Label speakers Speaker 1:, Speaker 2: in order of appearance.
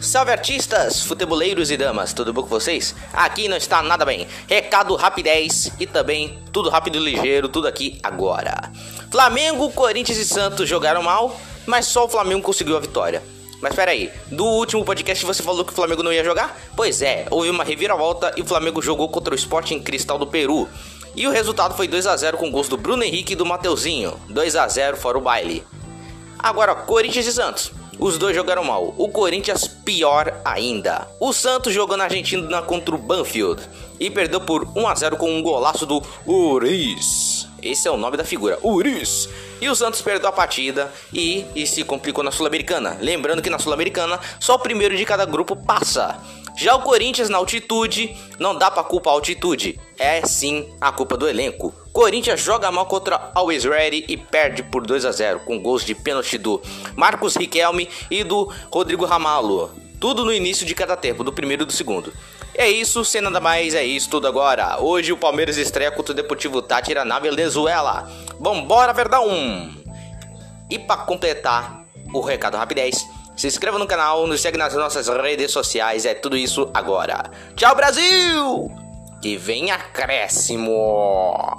Speaker 1: Salve artistas, futeboleiros e damas, tudo bom com vocês? Aqui não está nada bem. Recado rapidez e também tudo rápido e ligeiro, tudo aqui agora. Flamengo, Corinthians e Santos jogaram mal, mas só o Flamengo conseguiu a vitória. Mas espera aí, do último podcast você falou que o Flamengo não ia jogar? Pois é, houve uma reviravolta e o Flamengo jogou contra o Sporting Cristal do Peru. E o resultado foi 2 a 0 com gols do Bruno Henrique e do Mateuzinho. 2 a 0 fora o baile. Agora, Corinthians e Santos. Os dois jogaram mal. O Corinthians pior ainda. O Santos jogou na Argentina contra o Banfield e perdeu por 1 a 0 com um golaço do Uriz. Esse é o nome da figura, Uriz. E o Santos perdeu a partida e, e se complicou na Sul-Americana. Lembrando que na Sul-Americana só o primeiro de cada grupo passa. Já o Corinthians na altitude, não dá pra culpar a altitude. É sim a culpa do elenco. Corinthians joga mal contra Always Ready e perde por 2 a 0 com gols de pênalti do Marcos Riquelme e do Rodrigo Ramalo. Tudo no início de cada tempo, do primeiro e do segundo. É isso, sem nada mais, é isso tudo agora. Hoje o Palmeiras estreia contra o Deportivo Tátira na Venezuela. Vambora, Verdão! E para completar o recado rapidez, se inscreva no canal, nos segue nas nossas redes sociais, é tudo isso agora. Tchau, Brasil! Que vem acréscimo!